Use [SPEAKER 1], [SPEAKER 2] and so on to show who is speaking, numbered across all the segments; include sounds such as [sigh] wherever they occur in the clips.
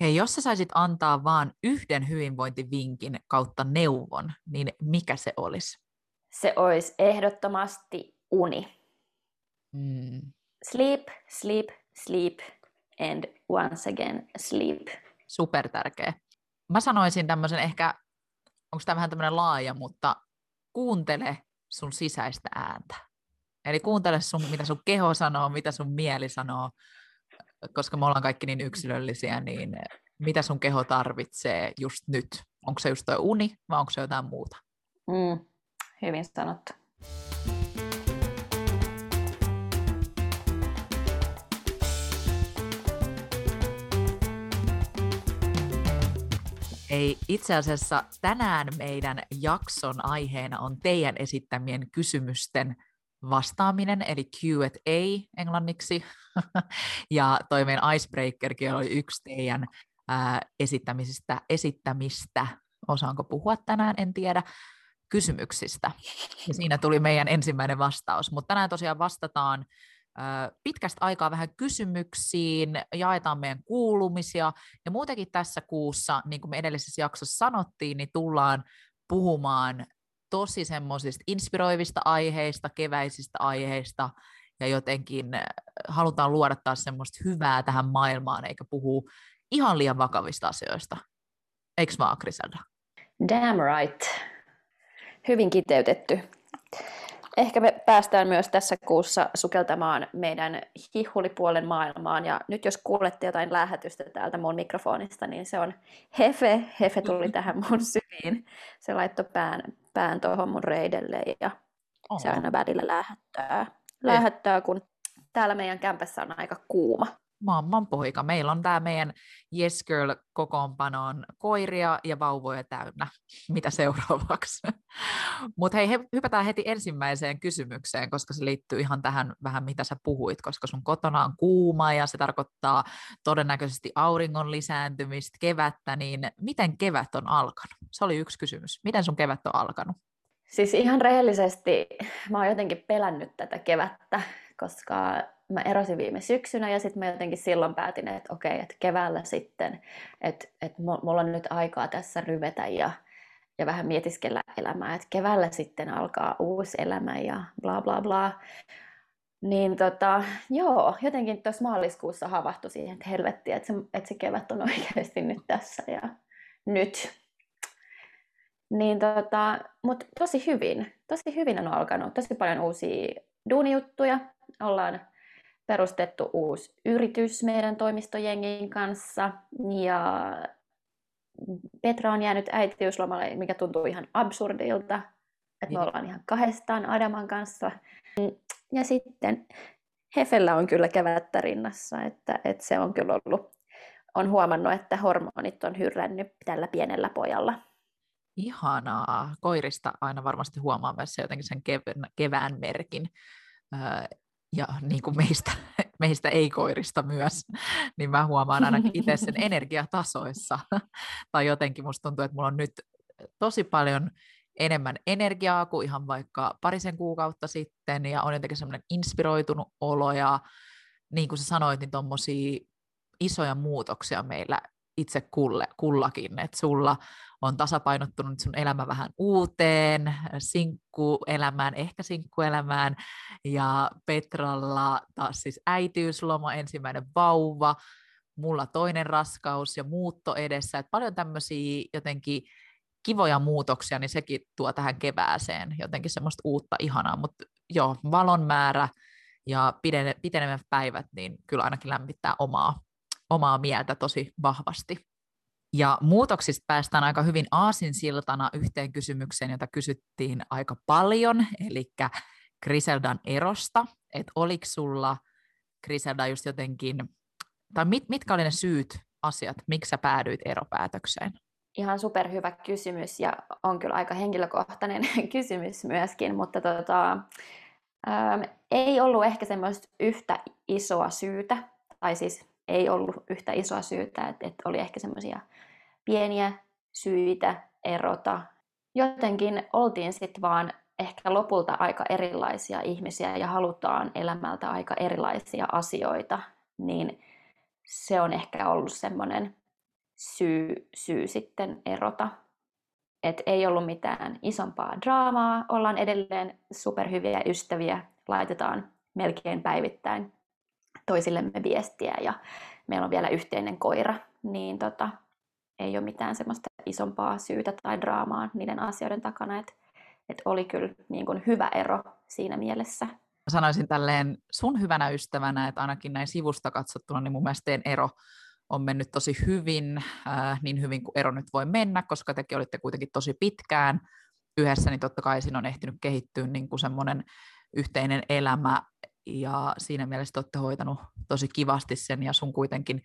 [SPEAKER 1] Hei, jos sä saisit antaa vaan yhden hyvinvointivinkin kautta neuvon, niin mikä se olisi?
[SPEAKER 2] Se olisi ehdottomasti uni.
[SPEAKER 1] Mm.
[SPEAKER 2] Sleep, sleep, sleep and once again sleep.
[SPEAKER 1] Super tärkeä. Mä sanoisin tämmöisen ehkä, onko tämä vähän tämmöinen laaja, mutta kuuntele sun sisäistä ääntä. Eli kuuntele sun, mitä sun keho sanoo, mitä sun mieli sanoo, koska me ollaan kaikki niin yksilöllisiä, niin mitä sun keho tarvitsee just nyt? Onko se just toi uni vai onko se jotain muuta?
[SPEAKER 2] Mm, hyvin sanottu.
[SPEAKER 1] Ei, itse asiassa tänään meidän jakson aiheena on teidän esittämien kysymysten vastaaminen, eli Q&A englanniksi. [laughs] ja toi meidän icebreakerkin oli yksi teidän esittämisistä, esittämistä, osaanko puhua tänään, en tiedä, kysymyksistä. Ja siinä tuli meidän ensimmäinen vastaus. Mutta tänään tosiaan vastataan pitkästä aikaa vähän kysymyksiin, jaetaan meidän kuulumisia, ja muutenkin tässä kuussa, niin kuin me edellisessä jaksossa sanottiin, niin tullaan puhumaan tosi semmoisista inspiroivista aiheista, keväisistä aiheista, ja jotenkin halutaan luoda taas semmoista hyvää tähän maailmaan, eikä puhu ihan liian vakavista asioista. Eiks vaan, Griselda?
[SPEAKER 2] Damn right. Hyvin kiteytetty. Ehkä me päästään myös tässä kuussa sukeltamaan meidän hihulipuolen maailmaan. Ja nyt jos kuulette jotain lähetystä täältä mun mikrofonista, niin se on Hefe. Hefe tuli [laughs] tähän mun syviin. Se laittoi pään, pään tuohon mun reidelle ja Oho. se aina välillä lähettää. Lähettää, kun täällä meidän kämpässä on aika kuuma
[SPEAKER 1] mamman poika. Meillä on tämä meidän Yes Girl kokoonpanoon koiria ja vauvoja täynnä. [laughs] Mitä seuraavaksi? [laughs] Mutta hei, hypätään heti ensimmäiseen kysymykseen, koska se liittyy ihan tähän vähän mitä sä puhuit, koska sun kotona on kuuma ja se tarkoittaa todennäköisesti auringon lisääntymistä, kevättä, niin miten kevät on alkanut? Se oli yksi kysymys. Miten sun kevät on alkanut?
[SPEAKER 2] Siis ihan rehellisesti mä oon jotenkin pelännyt tätä kevättä, koska mä erosin viime syksynä ja sitten mä jotenkin silloin päätin, että okei, että keväällä sitten, että, että mulla on nyt aikaa tässä ryvetä ja, ja vähän mietiskellä elämää, että keväällä sitten alkaa uusi elämä ja bla bla bla. Niin tota, joo, jotenkin tuossa maaliskuussa havahtui siihen, että helvetti, että se, että se kevät on oikeasti nyt tässä ja nyt. Niin tota, mutta tosi hyvin, tosi hyvin on alkanut, tosi paljon uusia duunijuttuja. Ollaan perustettu uusi yritys meidän toimistojengin kanssa ja Petra on jäänyt äitiyslomalle, mikä tuntuu ihan absurdilta, että me niin. ollaan ihan kahdestaan Adaman kanssa. Ja sitten Hefellä on kyllä kevättä rinnassa, että, että se on kyllä ollut, on huomannut, että hormonit on hyrrännyt tällä pienellä pojalla.
[SPEAKER 1] Ihanaa. Koirista aina varmasti huomaa myös se jotenkin sen kevään merkin ja niin kuin meistä, [laughs] meistä ei-koirista myös, niin mä huomaan ainakin itse sen [laughs] energiatasoissa. tai jotenkin musta tuntuu, että mulla on nyt tosi paljon enemmän energiaa kuin ihan vaikka parisen kuukautta sitten, ja on jotenkin semmoinen inspiroitunut olo, ja niin kuin sä sanoit, niin tuommoisia isoja muutoksia meillä itse kulle, kullakin, että sulla on tasapainottunut sun elämä vähän uuteen, sinkkuelämään, ehkä sinkkuelämään, ja Petralla taas siis äitiysloma, ensimmäinen vauva, mulla toinen raskaus ja muutto edessä, että paljon tämmöisiä jotenkin kivoja muutoksia, niin sekin tuo tähän kevääseen jotenkin semmoista uutta ihanaa, mutta joo, valon määrä ja pitenevät päivät, niin kyllä ainakin lämmittää omaa omaa mieltä tosi vahvasti. Ja muutoksista päästään aika hyvin aasinsiltana yhteen kysymykseen, jota kysyttiin aika paljon, eli Griseldan erosta, että oliko sulla Griselda just jotenkin, tai mit, mitkä oli ne syyt, asiat, miksi sä päädyit eropäätökseen?
[SPEAKER 2] Ihan superhyvä kysymys ja on kyllä aika henkilökohtainen [laughs] kysymys myöskin, mutta tota, ähm, ei ollut ehkä semmoista yhtä isoa syytä, tai siis ei ollut yhtä isoa syytä, että, että oli ehkä semmoisia pieniä syitä erota. Jotenkin oltiin sitten vaan ehkä lopulta aika erilaisia ihmisiä ja halutaan elämältä aika erilaisia asioita, niin se on ehkä ollut semmoinen syy, syy sitten erota. Et ei ollut mitään isompaa draamaa, ollaan edelleen superhyviä ystäviä, laitetaan melkein päivittäin toisillemme viestiä ja meillä on vielä yhteinen koira, niin tota, ei ole mitään semmoista isompaa syytä tai draamaa niiden asioiden takana, että et oli kyllä niin kuin hyvä ero siinä mielessä.
[SPEAKER 1] Sanoisin tälleen sun hyvänä ystävänä, että ainakin näin sivusta katsottuna, niin mun mielestä ero on mennyt tosi hyvin, äh, niin hyvin kuin ero nyt voi mennä, koska tekin olitte kuitenkin tosi pitkään yhdessä, niin totta kai siinä on ehtinyt kehittyä niin kuin semmoinen yhteinen elämä, ja siinä mielessä olette hoitanut tosi kivasti sen, ja sun kuitenkin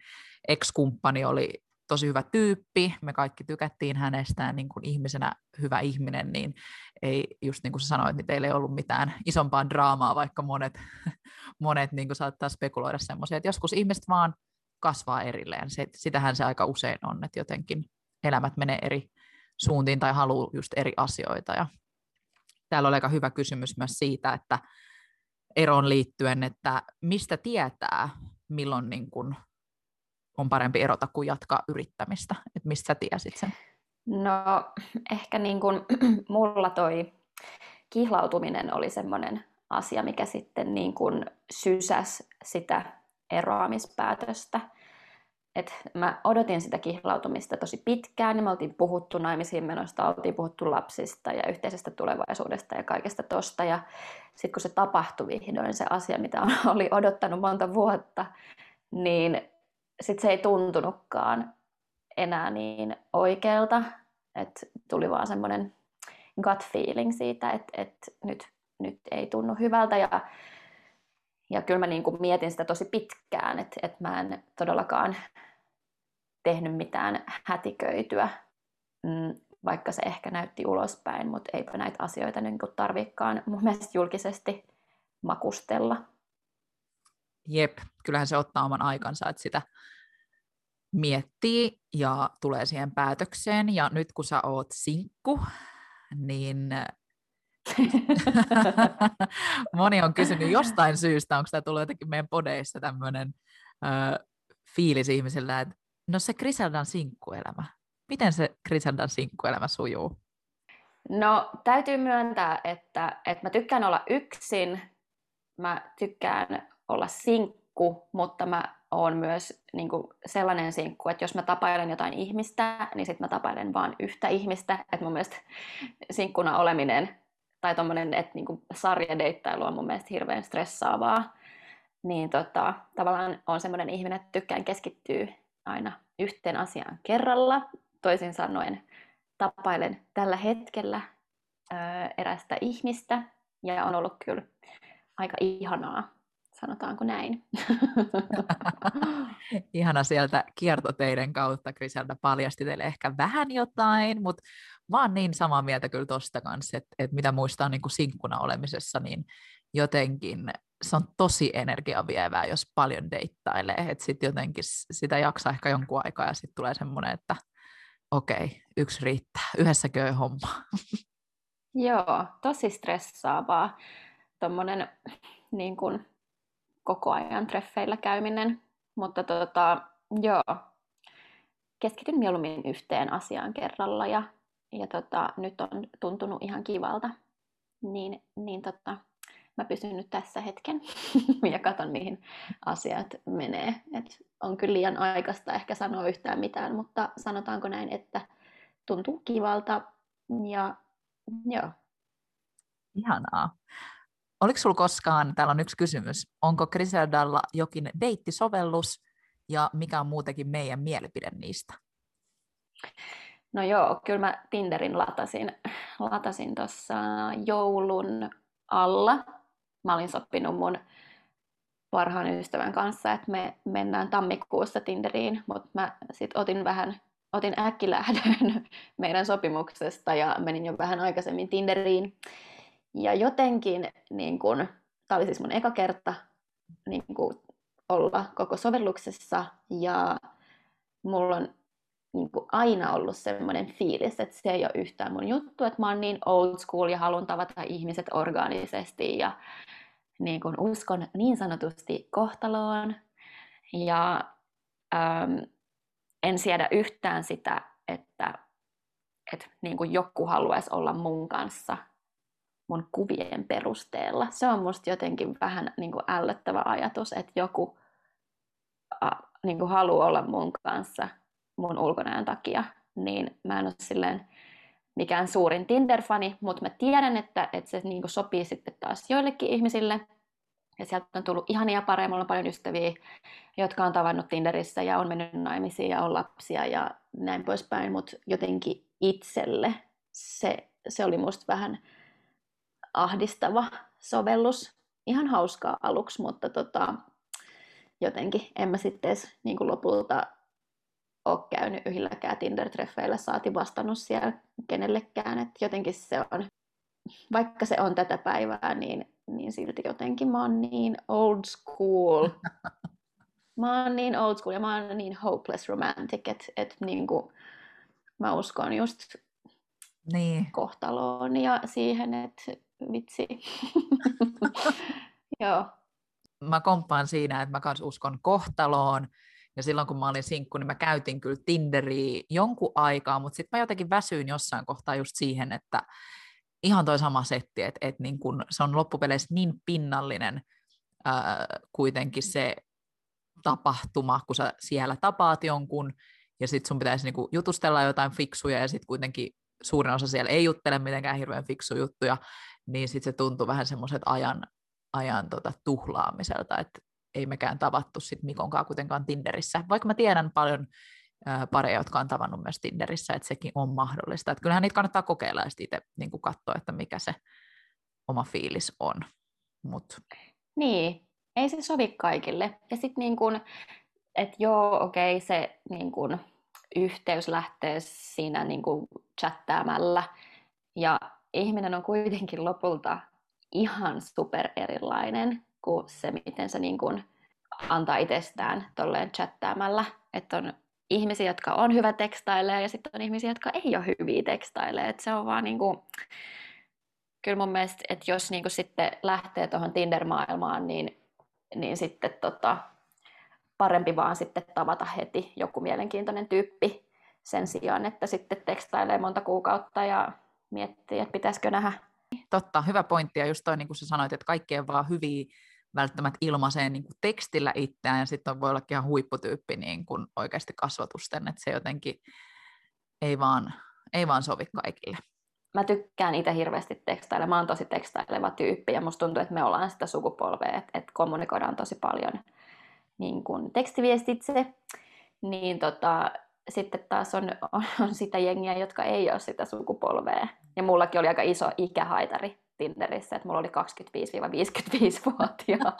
[SPEAKER 1] ex-kumppani oli tosi hyvä tyyppi, me kaikki tykättiin hänestä niin kuin ihmisenä hyvä ihminen, niin ei, just niin kuin sä sanoit, niin teillä ei ollut mitään isompaa draamaa, vaikka monet, [laughs] monet niin kuin saattaa spekuloida semmoisia, että joskus ihmiset vaan kasvaa erilleen. Se, sitähän se aika usein on, että jotenkin elämät menee eri suuntiin tai haluaa just eri asioita. Ja täällä oli aika hyvä kysymys myös siitä, että eron liittyen, että mistä tietää, milloin niin kuin on parempi erota kuin jatkaa yrittämistä? Et mistä sä tiesit sen?
[SPEAKER 2] No ehkä niin kuin, [clears throat] mulla toi kihlautuminen oli semmoinen asia, mikä sitten niin kuin sysäs sitä eroamispäätöstä. Et mä odotin sitä kihlautumista tosi pitkään, niin me oltiin puhuttu naimisiin menosta, oltiin puhuttu lapsista ja yhteisestä tulevaisuudesta ja kaikesta tosta. Ja sitten kun se tapahtui vihdoin, se asia, mitä [laughs] oli odottanut monta vuotta, niin sitten se ei tuntunutkaan enää niin oikealta, että tuli vaan semmoinen gut feeling siitä, että, että nyt, nyt ei tunnu hyvältä ja, ja kyllä mä niin kuin mietin sitä tosi pitkään, että, että mä en todellakaan tehnyt mitään hätiköityä, mm, vaikka se ehkä näytti ulospäin, mutta eipä näitä asioita niin tarvikaan mun mielestä julkisesti makustella.
[SPEAKER 1] Jep, kyllähän se ottaa oman aikansa, että sitä miettii ja tulee siihen päätökseen. Ja nyt kun sä oot sinkku, niin [laughs] moni on kysynyt jostain syystä, onko tämä tullut jotenkin meidän podeissa tämmöinen fiilis ihmisillä, että no se Griseldan sinkkuelämä, miten se Griseldan sinkkuelämä sujuu?
[SPEAKER 2] No täytyy myöntää, että, että mä tykkään olla yksin, mä tykkään olla sinkku, mutta mä oon myös niin kuin sellainen sinkku, että jos mä tapailen jotain ihmistä, niin sitten mä tapailen vain yhtä ihmistä. Että mun mielestä sinkkuna oleminen tai tuommoinen, että niin kuin sarjadeittailu on mun mielestä hirveän stressaavaa. Niin tota, tavallaan on semmoinen ihminen, että tykkään keskittyä aina yhteen asiaan kerralla. Toisin sanoen tapailen tällä hetkellä ö, erästä ihmistä ja on ollut kyllä aika ihanaa sanotaanko näin. [laughs]
[SPEAKER 1] Ihana sieltä kiertoteiden kautta Griselda paljasti teille ehkä vähän jotain, mutta vaan niin samaa mieltä kyllä tuosta kanssa, että, että mitä muistaa niin kuin sinkkuna olemisessa, niin jotenkin se on tosi energiavievää, jos paljon deittailee, että sitten jotenkin sitä jaksaa ehkä jonkun aikaa ja sitten tulee semmoinen, että okei, okay, yksi riittää, yhdessä köy homma. [laughs]
[SPEAKER 2] Joo, tosi stressaavaa. Tuommoinen niin kuin, koko ajan treffeillä käyminen, mutta tota, joo, keskityn mieluummin yhteen asiaan kerralla ja, ja tota, nyt on tuntunut ihan kivalta, niin, niin tota, mä pysyn nyt tässä hetken [laughs] ja katson mihin asiat menee. Et on kyllä liian aikaista ehkä sanoa yhtään mitään, mutta sanotaanko näin, että tuntuu kivalta ja joo.
[SPEAKER 1] Ihanaa. Oliko sinulla koskaan, täällä on yksi kysymys, onko Griseldalla jokin deittisovellus ja mikä on muutenkin meidän mielipide niistä?
[SPEAKER 2] No joo, kyllä mä Tinderin latasin, latasin tuossa joulun alla. Mä olin sopinut mun parhaan ystävän kanssa, että me mennään tammikuussa Tinderiin, mutta mä sitten otin vähän otin äkkilähdön [laughs] meidän sopimuksesta ja menin jo vähän aikaisemmin Tinderiin. Ja jotenkin, niin kun, tämä oli siis mun eka kerta niin kun, olla koko sovelluksessa ja mulla on niin kuin aina ollut semmoinen fiilis, että se ei ole yhtään mun juttu, että mä oon niin old school ja haluan tavata ihmiset organisesti ja niin kuin uskon niin sanotusti kohtaloon. Ja ähm, en siedä yhtään sitä, että, että niin kuin joku haluaisi olla mun kanssa mun kuvien perusteella. Se on musta jotenkin vähän niin kuin ällöttävä ajatus, että joku a, niin kuin haluaa olla mun kanssa mun ulkonäön takia, niin mä en ole silleen mikään suurin Tinder-fani, mutta mä tiedän, että, että se niin kuin sopii sitten taas joillekin ihmisille. Ja sieltä on tullut ihania pareja, mulla on paljon ystäviä, jotka on tavannut Tinderissä ja on mennyt naimisiin ja on lapsia ja näin poispäin, mutta jotenkin itselle se, se oli musta vähän ahdistava sovellus. Ihan hauskaa aluksi, mutta tota, jotenkin en mä sitten edes niin kuin lopulta ole käynyt yhdelläkään Tinder-treffeillä, saati vastannut siellä kenellekään. Et jotenkin se on, vaikka se on tätä päivää, niin, niin silti jotenkin mä oon niin old school. [laughs] Mä oon niin old school ja mä oon niin hopeless romantic, että et niinku, mä uskon just niin. kohtaloon ja siihen, että vitsi. [laughs] Joo.
[SPEAKER 1] Mä komppaan siinä, että mä kans uskon kohtaloon. Ja silloin kun mä olin sinkku, niin mä käytin kyllä Tinderiä jonkun aikaa, mutta sitten mä jotenkin väsyin jossain kohtaa just siihen, että ihan toi sama setti, että, että niin kun se on loppupeleissä niin pinnallinen ää, kuitenkin se tapahtuma, kun sä siellä tapaat jonkun, ja sitten sun pitäisi niinku jutustella jotain fiksuja, ja sitten kuitenkin suurin osa siellä ei juttele mitenkään hirveän fiksu juttuja, niin sitten se tuntuu vähän semmoiset ajan, ajan tota, tuhlaamiselta, että ei mekään tavattu sit Mikonkaan kuitenkaan Tinderissä, vaikka mä tiedän paljon ää, pareja, jotka on tavannut myös Tinderissä, että sekin on mahdollista. Että kyllähän niitä kannattaa kokeilla ja sitten itse niin katsoa, että mikä se oma fiilis on. Mut.
[SPEAKER 2] Niin, ei se sovi kaikille. Ja sitten niin kun, että joo, okei, okay, se niin kun, yhteys lähtee siinä niin kun, chattäämällä. Ja ihminen on kuitenkin lopulta ihan super erilainen kuin se, miten se niin kun, antaa itsestään tolleen chattäämällä. Että on ihmisiä, jotka on hyvä tekstaileja ja sitten on ihmisiä, jotka ei ole hyviä tekstaileja. Että se on vaan niin kuin, kyllä mun mielestä, että jos niin kuin sitten lähtee tuohon Tinder-maailmaan, niin niin sitten tota, parempi vaan sitten tavata heti joku mielenkiintoinen tyyppi sen sijaan, että sitten tekstailee monta kuukautta ja miettii, että pitäisikö nähdä.
[SPEAKER 1] Totta, hyvä pointti. Ja just toi, niin kuin sä sanoit, että kaikki on vaan hyviä välttämättä ilmaiseen niin kuin tekstillä itseään, ja sitten voi olla ihan huipputyyppi niin kuin oikeasti kasvatusten, että se jotenkin ei vaan, ei vaan sovi kaikille
[SPEAKER 2] mä tykkään itse hirveästi tekstailla. Mä oon tosi tekstaileva tyyppi ja musta tuntuu, että me ollaan sitä sukupolvea, että, että kommunikoidaan tosi paljon niin kuin tekstiviestitse. Niin tota, sitten taas on, on sitä jengiä, jotka ei ole sitä sukupolvea. Ja mullakin oli aika iso ikähaitari Tinderissä, että mulla oli 25-55-vuotiaat.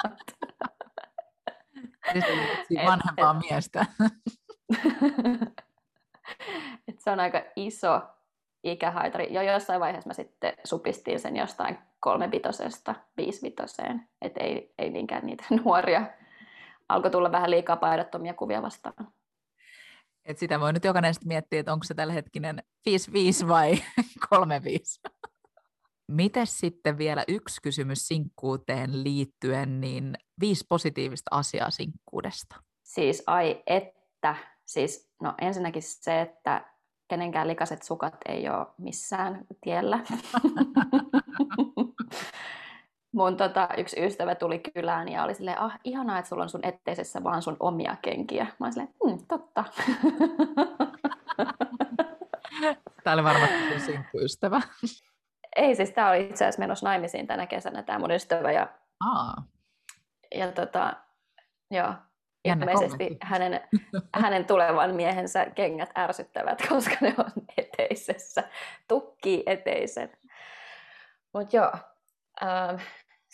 [SPEAKER 1] vanhempaa et, miestä. [laughs]
[SPEAKER 2] et se on aika iso ikähaitari. Jo jossain vaiheessa mä sitten supistiin sen jostain kolmevitosesta viisivitoseen, että ei, ei niinkään niitä [laughs] nuoria. Alkoi tulla vähän liikaa paidattomia kuvia vastaan.
[SPEAKER 1] Et sitä voi nyt jokainen sitten miettiä, että onko se tällä hetkinen 5-5 vai [laughs] 3-5. Mites sitten vielä yksi kysymys sinkkuuteen liittyen, niin viisi positiivista asiaa sinkkuudesta?
[SPEAKER 2] Siis ai että, siis no ensinnäkin se, että kenenkään likaiset sukat ei ole missään tiellä. [laughs] Mun tota, yksi ystävä tuli kylään ja oli silleen, ah, ihanaa, että sulla on sun etteisessä vaan sun omia kenkiä. Mä olin silleen, hm, totta. [laughs]
[SPEAKER 1] Tämä oli varmasti sun sinkkuystävä.
[SPEAKER 2] Ei siis, tämä oli itse asiassa menossa naimisiin tänä kesänä, tämä mun ystävä. Ja,
[SPEAKER 1] Aa.
[SPEAKER 2] ja tota, joo, ilmeisesti hänen, [laughs] hänen tulevan miehensä kengät ärsyttävät, [laughs] koska ne on eteisessä. Tukkii eteisen. Mutta joo, ähm,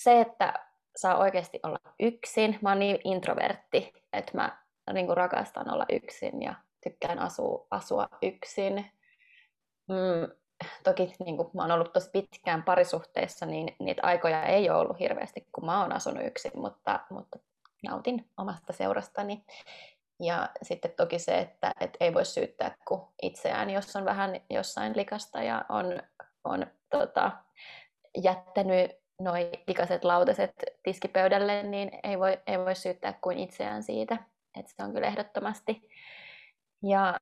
[SPEAKER 2] se, että saa oikeasti olla yksin. Mä oon niin introvertti, että mä niin kuin rakastan olla yksin ja tykkään asua, asua yksin. Mm, toki niin kuin mä oon ollut tosi pitkään parisuhteessa, niin niitä aikoja ei ole ollut hirveästi, kun mä oon asunut yksin, mutta, mutta nautin omasta seurastani. Ja sitten toki se, että et ei voi syyttää kuin itseään, jos on vähän jossain likasta ja on, on tota, jättänyt noin likaiset lautaset tiskipöydälle, niin ei voi, ei voi syyttää kuin itseään siitä. Et se on kyllä ehdottomasti. Ja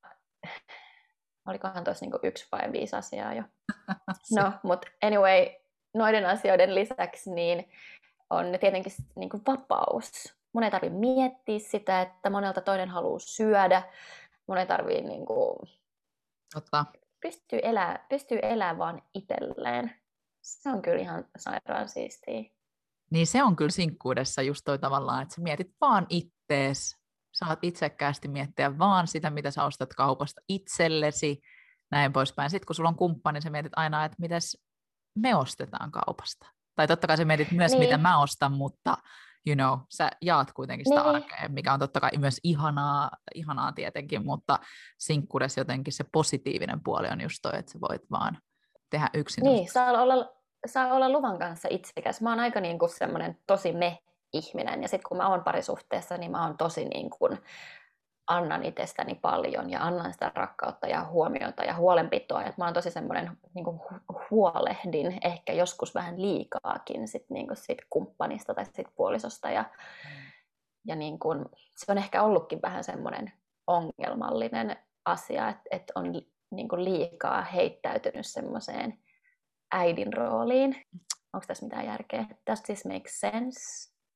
[SPEAKER 2] olikohan tuossa niinku yksi vai viisi asiaa jo. [laughs] No, mutta anyway, noiden asioiden lisäksi niin on tietenkin niinku vapaus. Mun ei tarvitse miettiä sitä, että monelta toinen haluaa syödä. Mun ei tarvitse niinku...
[SPEAKER 1] Totta.
[SPEAKER 2] Pystyy elää, pystyy elää vaan itselleen. Se on kyllä ihan sairaan siistiä.
[SPEAKER 1] Niin se on kyllä sinkkuudessa just toi tavallaan, että sä mietit vaan ittees, saat itsekkäästi miettiä vaan sitä, mitä sä ostat kaupasta itsellesi, näin poispäin. Sitten kun sulla on kumppani, sä mietit aina, että mitäs me ostetaan kaupasta. Tai totta kai sä mietit myös, niin. mitä mä ostan, mutta you know, sä jaat kuitenkin sitä niin. arkea, mikä on totta kai myös ihanaa, ihanaa tietenkin, mutta sinkkuudessa jotenkin se positiivinen puoli on just toi, että sä voit vaan tehdä yksin.
[SPEAKER 2] Niin, saa olla, saa olla luvan kanssa itsekäs. Mä oon aika niin kuin semmoinen tosi me-ihminen, ja sitten kun mä oon parisuhteessa, niin mä oon tosi niin kuin, annan itsestäni paljon ja annan sitä rakkautta ja huomiota ja huolenpitoa. Et mä oon tosi semmoinen niin huolehdin ehkä joskus vähän liikaakin sit, niin kuin sit kumppanista tai sit puolisosta. Ja, ja niin kuin, se on ehkä ollutkin vähän semmoinen ongelmallinen asia, että, että on niin kuin liikaa heittäytynyt semmoiseen äidin rooliin. Onko tässä mitään järkeä? Does this make sense?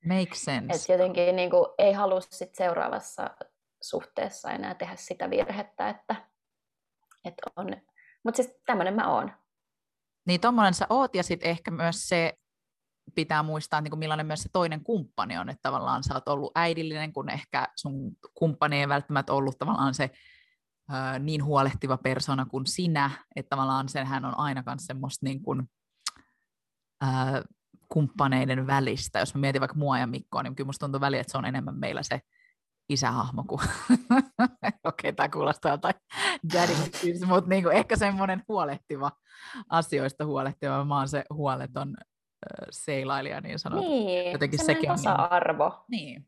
[SPEAKER 1] Make sense.
[SPEAKER 2] Että jotenkin niin kuin, ei halua sit seuraavassa suhteessa enää tehdä sitä virhettä, että, että on. Mutta siis tämmöinen mä oon.
[SPEAKER 1] Niin tommonen sä oot, ja sitten ehkä myös se, pitää muistaa, niin kuin millainen myös se toinen kumppani on, että tavallaan sä oot ollut äidillinen, kun ehkä sun kumppani ei välttämättä ollut tavallaan se ö, niin huolehtiva persona kuin sinä, että tavallaan senhän on aina myös semmoista niin kuin, ö, kumppaneiden välistä. Jos mä mietin vaikka mua ja Mikkoa, niin kyllä musta tuntuu väliin, että se on enemmän meillä se isähahmo kuin, [laughs] okei okay, tämä kuulostaa jotain daddy mutta niinku ehkä semmoinen huolehtiva, asioista huolehtiva, mä oon se huoleton äh, seilailija niin sanottu.
[SPEAKER 2] Niin, Jotenkin sekin niinku tasa-arvo.
[SPEAKER 1] Niin.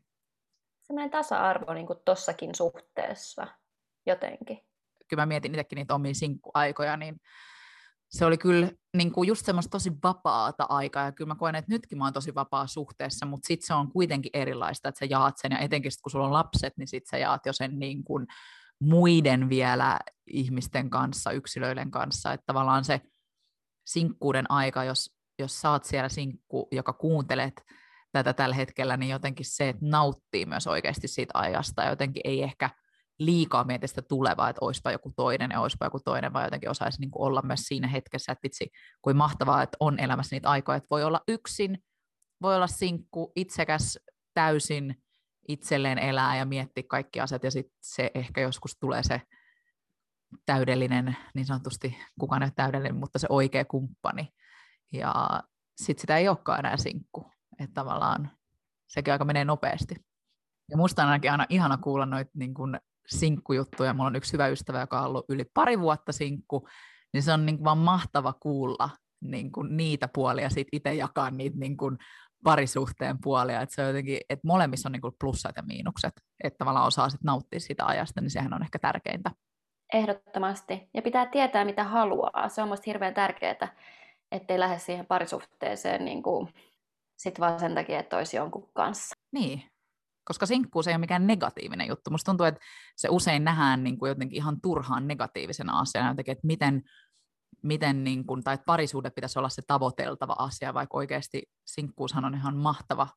[SPEAKER 2] Semmoinen tasa-arvo niin kuin tossakin suhteessa jotenkin.
[SPEAKER 1] Kyllä mä mietin itsekin niitä omia sinkkuaikoja, niin se oli kyllä niin kuin just semmoista tosi vapaata aikaa, ja kyllä mä koen, että nytkin mä oon tosi vapaa suhteessa, mutta sitten se on kuitenkin erilaista, että sä jaat sen, ja etenkin sit, kun sulla on lapset, niin sitten sä jaat jo sen niin kuin muiden vielä ihmisten kanssa, yksilöiden kanssa, että tavallaan se sinkkuuden aika, jos, jos oot siellä sinkku, joka kuuntelet tätä tällä hetkellä, niin jotenkin se, että nauttii myös oikeasti siitä ajasta, ja jotenkin ei ehkä – liikaa mieti sitä tulevaa, että olisipa joku toinen ja olisipa joku toinen, vaan jotenkin osaisi niin olla myös siinä hetkessä, että vitsi, kuin mahtavaa, että on elämässä niitä aikoja, että voi olla yksin, voi olla sinkku, itsekäs täysin itselleen elää ja miettiä kaikki asiat, ja sitten se ehkä joskus tulee se täydellinen, niin sanotusti kukaan ei ole täydellinen, mutta se oikea kumppani, ja sitten sitä ei olekaan enää sinkku, että tavallaan sekin aika menee nopeasti. Ja musta on ainakin aina ihana kuulla noita niin sinkkujuttuja. Mulla on yksi hyvä ystävä, joka on ollut yli pari vuotta sinkku, niin se on niin kuin vaan mahtava kuulla niin kuin niitä puolia, sitten itse jakaa niitä niin kuin parisuhteen puolia, että se on jotenkin, että molemmissa on niin kuin plussat ja miinukset, että tavallaan osaa sitten nauttia sitä ajasta, niin sehän on ehkä tärkeintä.
[SPEAKER 2] Ehdottomasti. Ja pitää tietää, mitä haluaa. Se on minusta hirveän tärkeää, ettei lähde siihen parisuhteeseen niin kuin sit vaan sen takia, että olisi jonkun kanssa.
[SPEAKER 1] Niin, koska sinkkuus ei ole mikään negatiivinen juttu. Musta tuntuu, että se usein nähdään niin kuin jotenkin ihan turhaan negatiivisena asiana, jotenkin, että miten, miten niin kuin, tai että parisuudet pitäisi olla se tavoiteltava asia, vaikka oikeasti sinkkuushan on ihan mahtava,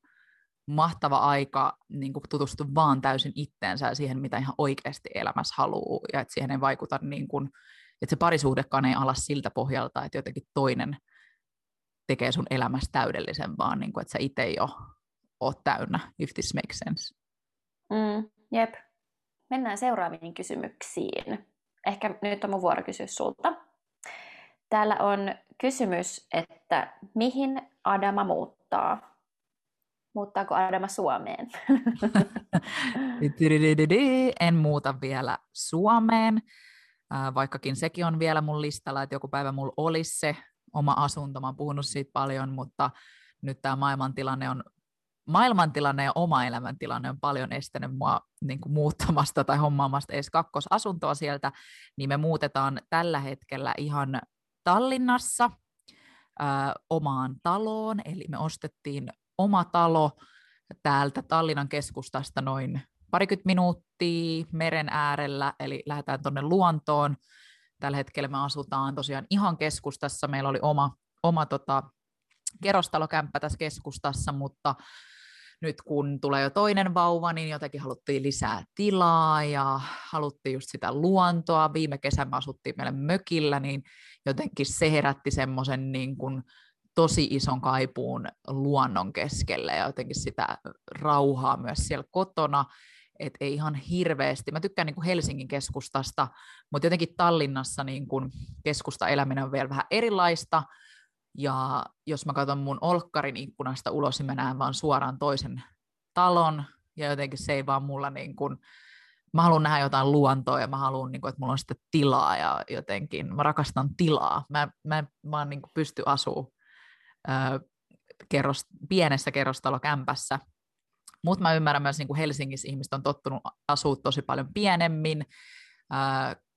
[SPEAKER 1] mahtava aika niin kuin tutustua vaan täysin itteensä ja siihen, mitä ihan oikeasti elämässä haluaa, ja että siihen ei vaikuta, niin kuin, että se parisuhdekaan ei ala siltä pohjalta, että jotenkin toinen tekee sun elämästä täydellisen, vaan niin kuin, että sä itse jo ole täynnä, if this makes sense.
[SPEAKER 2] Mm, jep. Mennään seuraaviin kysymyksiin. Ehkä nyt on mun vuoro kysyä sulta. Täällä on kysymys, että mihin Adama muuttaa? Muuttaako Adama Suomeen? [laughs]
[SPEAKER 1] en muuta vielä Suomeen, vaikkakin sekin on vielä mun listalla, että joku päivä mulla olisi se oma asunto. Mä oon puhunut siitä paljon, mutta nyt tämä maailmantilanne on maailmantilanne ja oma elämäntilanne on paljon estänyt mua niin kuin muuttamasta tai hommaamasta edes kakkosasuntoa sieltä, niin me muutetaan tällä hetkellä ihan Tallinnassa ö, omaan taloon, eli me ostettiin oma talo täältä Tallinnan keskustasta noin parikymmentä minuuttia meren äärellä, eli lähdetään tuonne luontoon. Tällä hetkellä me asutaan tosiaan ihan keskustassa. Meillä oli oma, oma tota, kerrostalokämppä tässä keskustassa, mutta nyt kun tulee jo toinen vauva, niin jotenkin haluttiin lisää tilaa ja haluttiin just sitä luontoa. Viime kesänä asuttiin meille mökillä, niin jotenkin se herätti semmoisen niin kuin tosi ison kaipuun luonnon keskelle ja jotenkin sitä rauhaa myös siellä kotona, et ei ihan hirveästi. Mä tykkään niin Helsingin keskustasta, mutta jotenkin Tallinnassa niin kuin keskusta-eläminen on vielä vähän erilaista, ja jos mä katson mun olkkarin ikkunasta ulos, niin mä näen vaan suoraan toisen talon, ja jotenkin se ei vaan mulla niin kuin, mä haluan nähdä jotain luontoa, ja mä haluan, niin kuin, että mulla on sitä tilaa, ja jotenkin mä rakastan tilaa. Mä, mä, mä oon niin pysty asuu ö, kerros, pienessä kerrostalokämpässä, mutta mä ymmärrän myös, niin kuin Helsingissä ihmiset on tottunut asua tosi paljon pienemmin,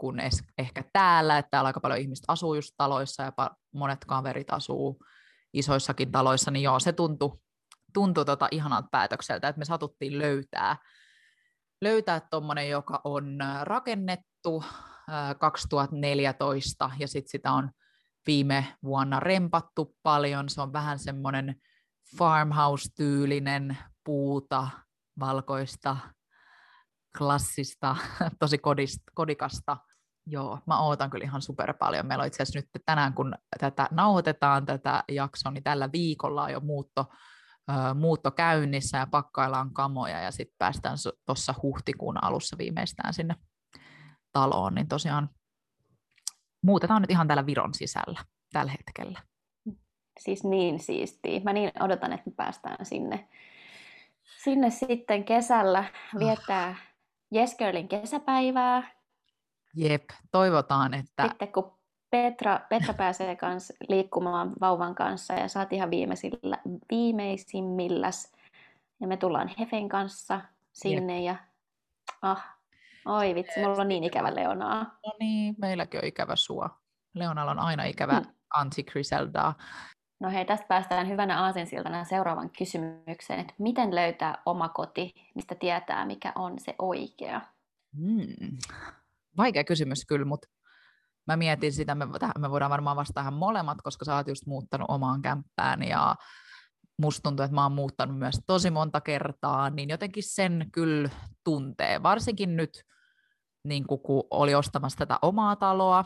[SPEAKER 1] kuin es, ehkä täällä, että täällä aika paljon ihmistä asuu just taloissa ja monet kaverit asuu isoissakin taloissa, niin joo, se tuntui, tuntui tota ihanalta päätökseltä, että me satuttiin löytää löytää tuommoinen, joka on rakennettu 2014 ja sitten sitä on viime vuonna rempattu paljon. Se on vähän semmoinen farmhouse-tyylinen puuta, valkoista klassista, [laughs] tosi kodista, kodikasta. Joo, mä ootan kyllä ihan super paljon. Meillä on itse asiassa nyt tänään, kun tätä nauhoitetaan tätä jaksoa, niin tällä viikolla on jo muutto, äh, muutto käynnissä ja pakkaillaan kamoja ja sitten päästään tuossa huhtikuun alussa viimeistään sinne taloon, niin tosiaan muutetaan nyt ihan täällä Viron sisällä tällä hetkellä.
[SPEAKER 2] Siis niin siistiä. Mä niin odotan, että me päästään sinne, sinne sitten kesällä viettää oh kesäpäivää.
[SPEAKER 1] Jep, toivotaan, että...
[SPEAKER 2] Sitten kun Petra, Petra pääsee kans liikkumaan vauvan kanssa ja saat ihan viimeisillä, viimeisimmilläs. Ja me tullaan Hefen kanssa sinne Jep. ja ah, oi vitsi, mulla on niin ikävä Leonaa.
[SPEAKER 1] No niin, meilläkin on ikävä sua. Leonalla on aina ikävä hmm. Antti Griseldaa.
[SPEAKER 2] No hei, tästä päästään hyvänä aasinsiltana seuraavan kysymykseen, että miten löytää oma koti, mistä tietää, mikä on se oikea?
[SPEAKER 1] Hmm. Vaikea kysymys kyllä, mutta mä mietin sitä, me, me voidaan varmaan vastata tähän molemmat, koska sä oot just muuttanut omaan kämppään ja musta tuntuu, että mä oon muuttanut myös tosi monta kertaa, niin jotenkin sen kyllä tuntee, varsinkin nyt niin kun oli ostamassa tätä omaa taloa,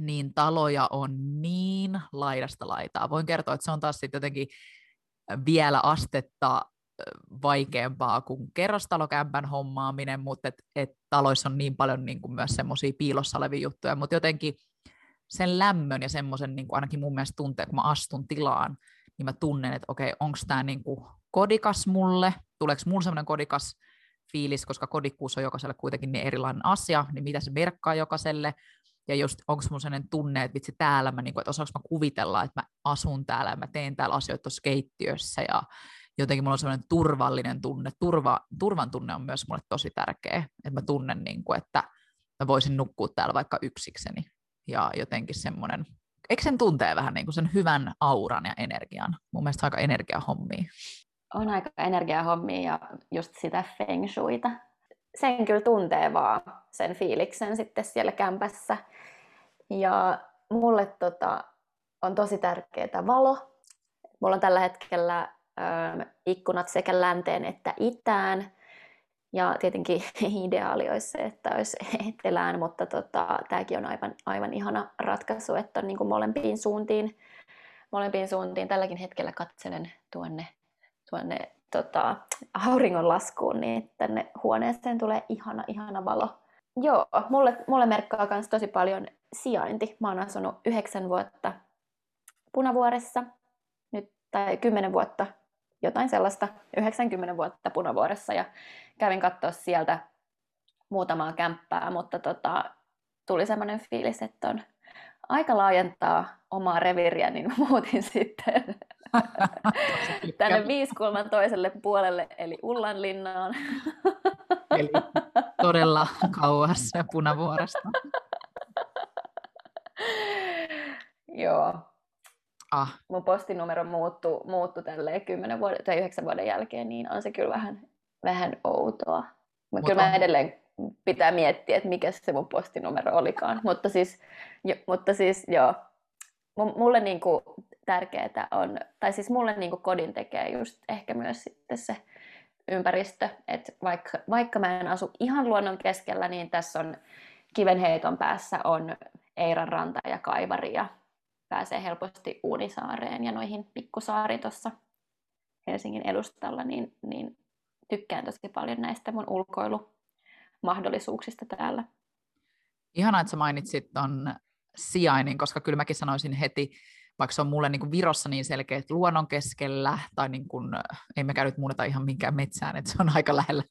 [SPEAKER 1] niin taloja on niin laidasta laitaa. Voin kertoa, että se on taas sitten jotenkin vielä astetta vaikeampaa kuin kerrostalokämpän hommaaminen, mutta et, et taloissa on niin paljon niin kuin myös semmoisia piilossa olevia juttuja, mutta jotenkin sen lämmön ja semmoisen niin ainakin mun mielestä tuntee, kun mä astun tilaan, niin mä tunnen, että okei, onko tämä niin kuin kodikas mulle, tuleeko mulle semmoinen kodikas fiilis, koska kodikkuus on jokaiselle kuitenkin niin erilainen asia, niin mitä se merkkaa jokaiselle, ja just onko mun sellainen tunne, että vitsi täällä mä, niin kuin, että osaanko mä kuvitella, että mä asun täällä mä teen täällä asioita tuossa keittiössä ja jotenkin mulla on sellainen turvallinen tunne. Turva, turvan tunne on myös mulle tosi tärkeä, että mä tunnen, niin kuin, että mä voisin nukkua täällä vaikka yksikseni ja jotenkin semmoinen, eikö sen tuntee vähän niin kuin sen hyvän auran ja energian? Mun mielestä aika energiahommia.
[SPEAKER 2] On aika energiahommia ja just sitä feng shuita sen kyllä tuntee vaan, sen fiiliksen sitten siellä kämpässä. Ja mulle tota, on tosi tärkeää valo. Mulla on tällä hetkellä ikkunat sekä länteen että itään. Ja tietenkin [laughs] ideaali olisi se, että olisi [laughs] etelään, mutta tota, tämäkin on aivan, aivan ihana ratkaisu, että on niin kuin molempiin suuntiin, molempiin suuntiin. Tälläkin hetkellä katselen tuonne, tuonne tota, auringonlaskuun, niin tänne huoneeseen tulee ihana, ihana valo. Joo, mulle, mulle merkkaa myös tosi paljon sijainti. Mä oon asunut yhdeksän vuotta Punavuoressa, nyt, tai kymmenen vuotta, jotain sellaista, 90 vuotta Punavuoressa, ja kävin katsoa sieltä muutamaa kämppää, mutta tota, tuli semmoinen fiilis, että on aika laajentaa omaa reviiriä, niin muutin sitten [laughs] tänne Viiskulman toiselle puolelle, eli Ullanlinnaan. [laughs]
[SPEAKER 1] eli todella kauas punavuoresta.
[SPEAKER 2] Joo. Ah. Mun postinumero muuttu, muuttu tälleen 10 vuoden tai 9 vuoden jälkeen, niin on se kyllä vähän, vähän outoa. Mutta kyllä mä edelleen pitää miettiä, että mikä se mun postinumero olikaan. mutta, siis, jo, mutta siis joo, mulle niinku tärkeää on, tai siis mulle niinku kodin tekee just ehkä myös sitten se ympäristö, että vaikka, vaikka mä en asu ihan luonnon keskellä, niin tässä on kivenheiton päässä on Eiran ranta ja Kaivari ja pääsee helposti Uunisaareen ja noihin pikkusaariin tuossa Helsingin edustalla, niin, niin tykkään tosi paljon näistä mun ulkoilumahdollisuuksista täällä.
[SPEAKER 1] Ihanaa, että sä mainitsit ton sijainnin, koska kyllä mäkin sanoisin heti, vaikka se on mulle niin kuin Virossa niin selkeä, että luonnon keskellä, tai niin kuin, ei me nyt muuneta ihan minkään metsään, että se on aika lähellä,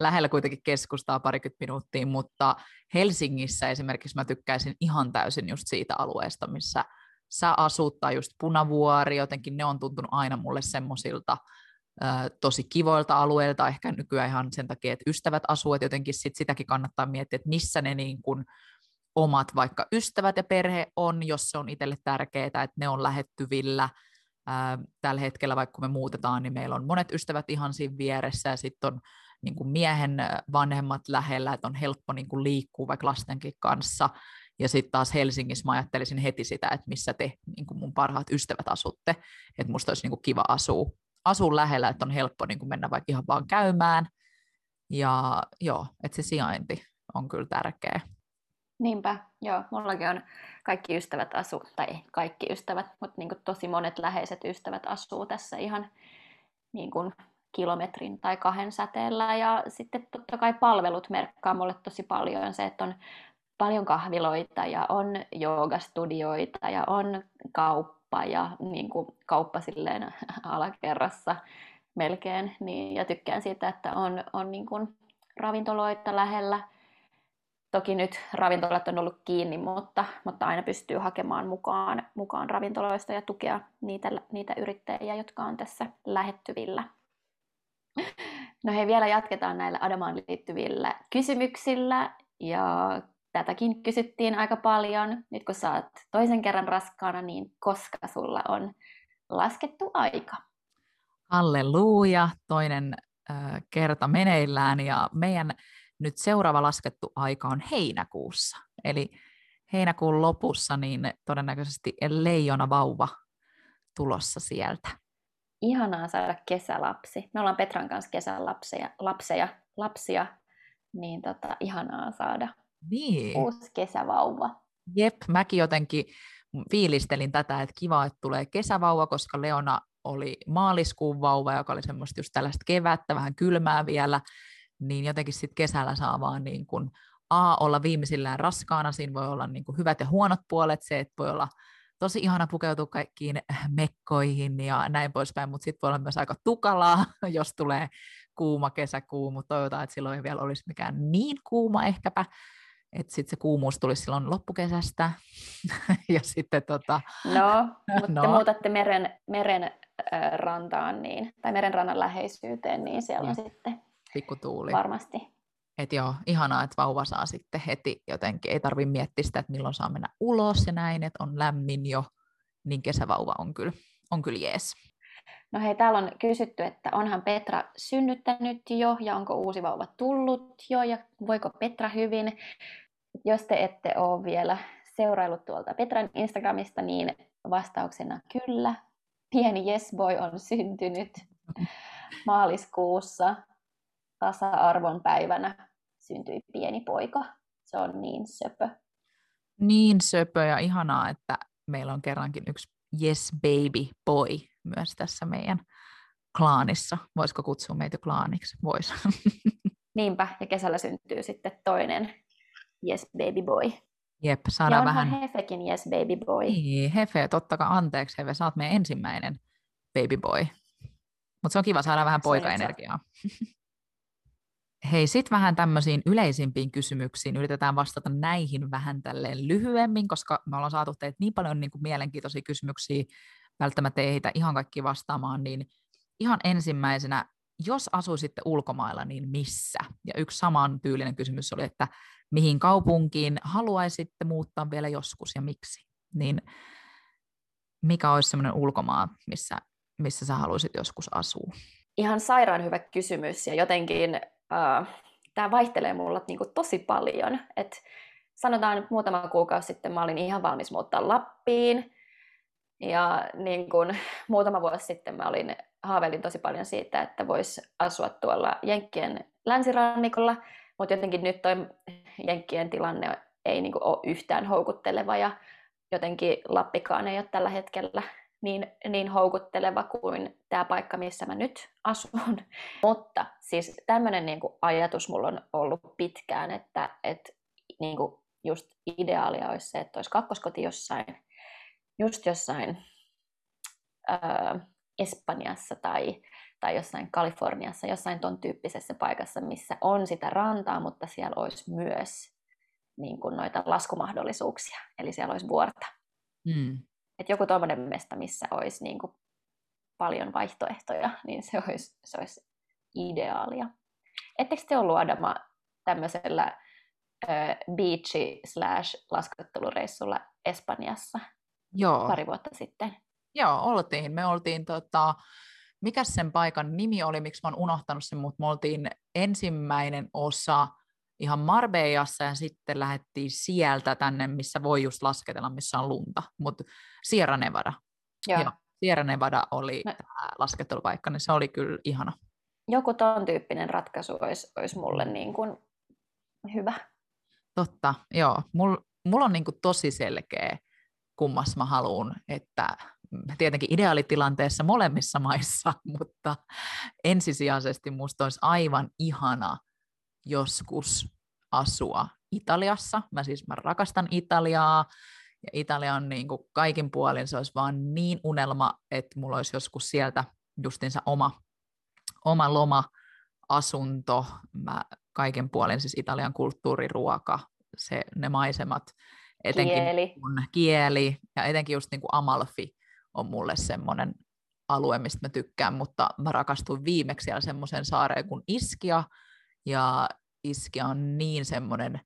[SPEAKER 1] lähellä kuitenkin keskustaa parikymmentä minuuttia, mutta Helsingissä esimerkiksi mä tykkäisin ihan täysin just siitä alueesta, missä sä asut, tai just Punavuori, jotenkin ne on tuntunut aina mulle semmoisilta tosi kivoilta alueilta, ehkä nykyään ihan sen takia, että ystävät asuvat, jotenkin sit sitäkin kannattaa miettiä, että missä ne niin kuin omat vaikka ystävät ja perhe on, jos se on itselle tärkeää, että ne on lähettyvillä. tällä hetkellä, vaikka me muutetaan, niin meillä on monet ystävät ihan siinä vieressä, ja sitten on niin kuin miehen vanhemmat lähellä, että on helppo niin kuin liikkua vaikka lastenkin kanssa. Ja sitten taas Helsingissä mä ajattelisin heti sitä, että missä te niin mun parhaat ystävät asutte, että musta olisi niin kiva asua, asua lähellä, että on helppo niin mennä vaikka ihan vaan käymään. Ja joo, että se sijainti on kyllä tärkeä.
[SPEAKER 2] Niinpä, joo. Mullakin on kaikki ystävät asu, tai kaikki ystävät, mutta niin tosi monet läheiset ystävät asuu tässä ihan niin kuin kilometrin tai kahden säteellä. Ja sitten totta kai palvelut merkkaa mulle tosi paljon se, että on paljon kahviloita ja on joogastudioita ja on kauppa ja niin kuin kauppa silleen [laughs] alakerrassa melkein. Niin, ja tykkään siitä, että on, on niin kuin ravintoloita lähellä – Toki nyt ravintolat on ollut kiinni, mutta, mutta aina pystyy hakemaan mukaan, mukaan ravintoloista ja tukea niitä, niitä yrittäjiä, jotka on tässä lähettyvillä. No hei, vielä jatketaan näillä Adamaan liittyvillä kysymyksillä. Ja tätäkin kysyttiin aika paljon. Nyt kun sä oot toisen kerran raskaana, niin koska sulla on laskettu aika?
[SPEAKER 1] Halleluja, toinen äh, kerta meneillään ja meidän nyt seuraava laskettu aika on heinäkuussa. Eli heinäkuun lopussa niin todennäköisesti leijona vauva tulossa sieltä.
[SPEAKER 2] Ihanaa saada kesälapsi. Me ollaan Petran kanssa kesälapseja, lapseja, lapsia, niin tota, ihanaa saada niin. uusi kesävauva.
[SPEAKER 1] Jep, mäkin jotenkin fiilistelin tätä, että kiva, että tulee kesävauva, koska Leona oli maaliskuun vauva, joka oli semmoista just tällaista kevättä, vähän kylmää vielä, niin jotenkin sitten kesällä saa vaan niin kuin A, olla viimeisillään raskaana, siinä voi olla niin kuin hyvät ja huonot puolet, se, että voi olla tosi ihana pukeutua kaikkiin mekkoihin ja näin poispäin, mutta sitten voi olla myös aika tukalaa, [laughs] jos tulee kuuma kesäkuu, mutta toivotaan, että silloin ei vielä olisi mikään niin kuuma ehkäpä, että sitten se kuumuus tulisi silloin loppukesästä. [laughs] ja sitten tota...
[SPEAKER 2] No, mutta [laughs] no. te muutatte meren, meren äh, rantaan, niin, tai meren rannan läheisyyteen, niin siellä on sitten
[SPEAKER 1] pikkutuuli.
[SPEAKER 2] Varmasti.
[SPEAKER 1] Et joo, ihanaa, että vauva saa sitten heti jotenkin, ei tarvitse miettiä sitä, että milloin saa mennä ulos ja näin, että on lämmin jo, niin kesävauva on kyllä, on kyllä jees.
[SPEAKER 2] No hei, täällä on kysytty, että onhan Petra synnyttänyt jo ja onko uusi vauva tullut jo ja voiko Petra hyvin. Jos te ette ole vielä seuraillut tuolta Petran Instagramista, niin vastauksena kyllä. Pieni Yes Boy on syntynyt maaliskuussa tasa-arvon päivänä syntyi pieni poika. Se on niin söpö.
[SPEAKER 1] Niin söpö ja ihanaa, että meillä on kerrankin yksi Yes Baby Boy myös tässä meidän klaanissa. Voisiko kutsua meitä klaaniksi? Voisi. [laughs]
[SPEAKER 2] Niinpä, ja kesällä syntyy sitten toinen Yes Baby Boy.
[SPEAKER 1] Jep, saadaan
[SPEAKER 2] ja
[SPEAKER 1] vähän...
[SPEAKER 2] Hefekin Yes Baby Boy.
[SPEAKER 1] Niin, Hefe, totta kai anteeksi Hefe, sä oot meidän ensimmäinen Baby Boy. Mutta se on kiva saada vähän poikaenergiaa. [laughs] Hei, sitten vähän tämmöisiin yleisimpiin kysymyksiin. Yritetään vastata näihin vähän tälleen lyhyemmin, koska me ollaan saatu teitä niin paljon niin kuin mielenkiintoisia kysymyksiä. Välttämättä ei heitä ihan kaikki vastaamaan, niin ihan ensimmäisenä, jos asuisitte ulkomailla, niin missä? Ja yksi saman tyylinen kysymys oli, että mihin kaupunkiin haluaisitte muuttaa vielä joskus ja miksi? Niin mikä olisi semmoinen ulkomaa, missä, missä sä haluaisit joskus asua?
[SPEAKER 2] Ihan sairaan hyvä kysymys ja jotenkin äh, tämä vaihtelee mulla niin kuin tosi paljon. Et sanotaan, muutama kuukausi sitten mä olin ihan valmis muuttaa Lappiin. Ja niin kuin, muutama vuosi sitten mä olin, haaveilin tosi paljon siitä, että voisi asua tuolla Jenkkien länsirannikolla. Mutta jotenkin nyt toi Jenkkien tilanne ei niin kuin, ole yhtään houkutteleva ja jotenkin Lappikaan ei ole tällä hetkellä niin, niin houkutteleva kuin tämä paikka, missä mä nyt asun. [laughs] Mutta siis tämmöinen niin ajatus mulla on ollut pitkään, että, että niin kuin just ideaalia olisi se, että olisi kakkoskoti jossain, just jossain ää, Espanjassa tai, tai jossain Kaliforniassa, jossain ton tyyppisessä paikassa, missä on sitä rantaa, mutta siellä olisi myös niin kuin noita laskumahdollisuuksia, eli siellä olisi vuorta. Mm. Et joku tuommoinen mesta, missä olisi niin kuin paljon vaihtoehtoja, [laughs] niin se olisi, se olisi ideaalia. Ettekö te ollut Adama tämmöisellä beachi slash laskettelureissulla Espanjassa Joo. pari vuotta sitten?
[SPEAKER 1] Joo, oltiin. Me oltiin, tota, mikä sen paikan nimi oli, miksi mä oon unohtanut sen, mutta me oltiin ensimmäinen osa ihan Marbejassa ja sitten lähdettiin sieltä tänne, missä voi just lasketella, missä on lunta, mutta Sierra Nevada. Joo. Joo. Sierra Nevada oli no. laskettelupaikka, niin se oli kyllä ihana.
[SPEAKER 2] Joku ton tyyppinen ratkaisu olisi, olisi mulle niin kuin hyvä.
[SPEAKER 1] Totta, joo. Mulla mul on niin kuin tosi selkeä, kummas mä haluan, että tietenkin ideaalitilanteessa molemmissa maissa, [laughs] mutta ensisijaisesti musta olisi aivan ihana joskus asua Italiassa. Mä siis mä rakastan Italiaa, ja Italia on niin kuin kaikin puolin, se olisi vaan niin unelma, että mulla olisi joskus sieltä justinsa oma, oma loma, asunto, mä kaiken puolin, siis Italian kulttuuri, ruoka, se, ne maisemat, etenkin
[SPEAKER 2] kieli.
[SPEAKER 1] Kun, kieli ja etenkin just niin kuin Amalfi on mulle semmoinen alue, mistä mä tykkään, mutta mä rakastuin viimeksi siellä semmoiseen saareen kuin Iskia, ja Iskia on niin semmoinen,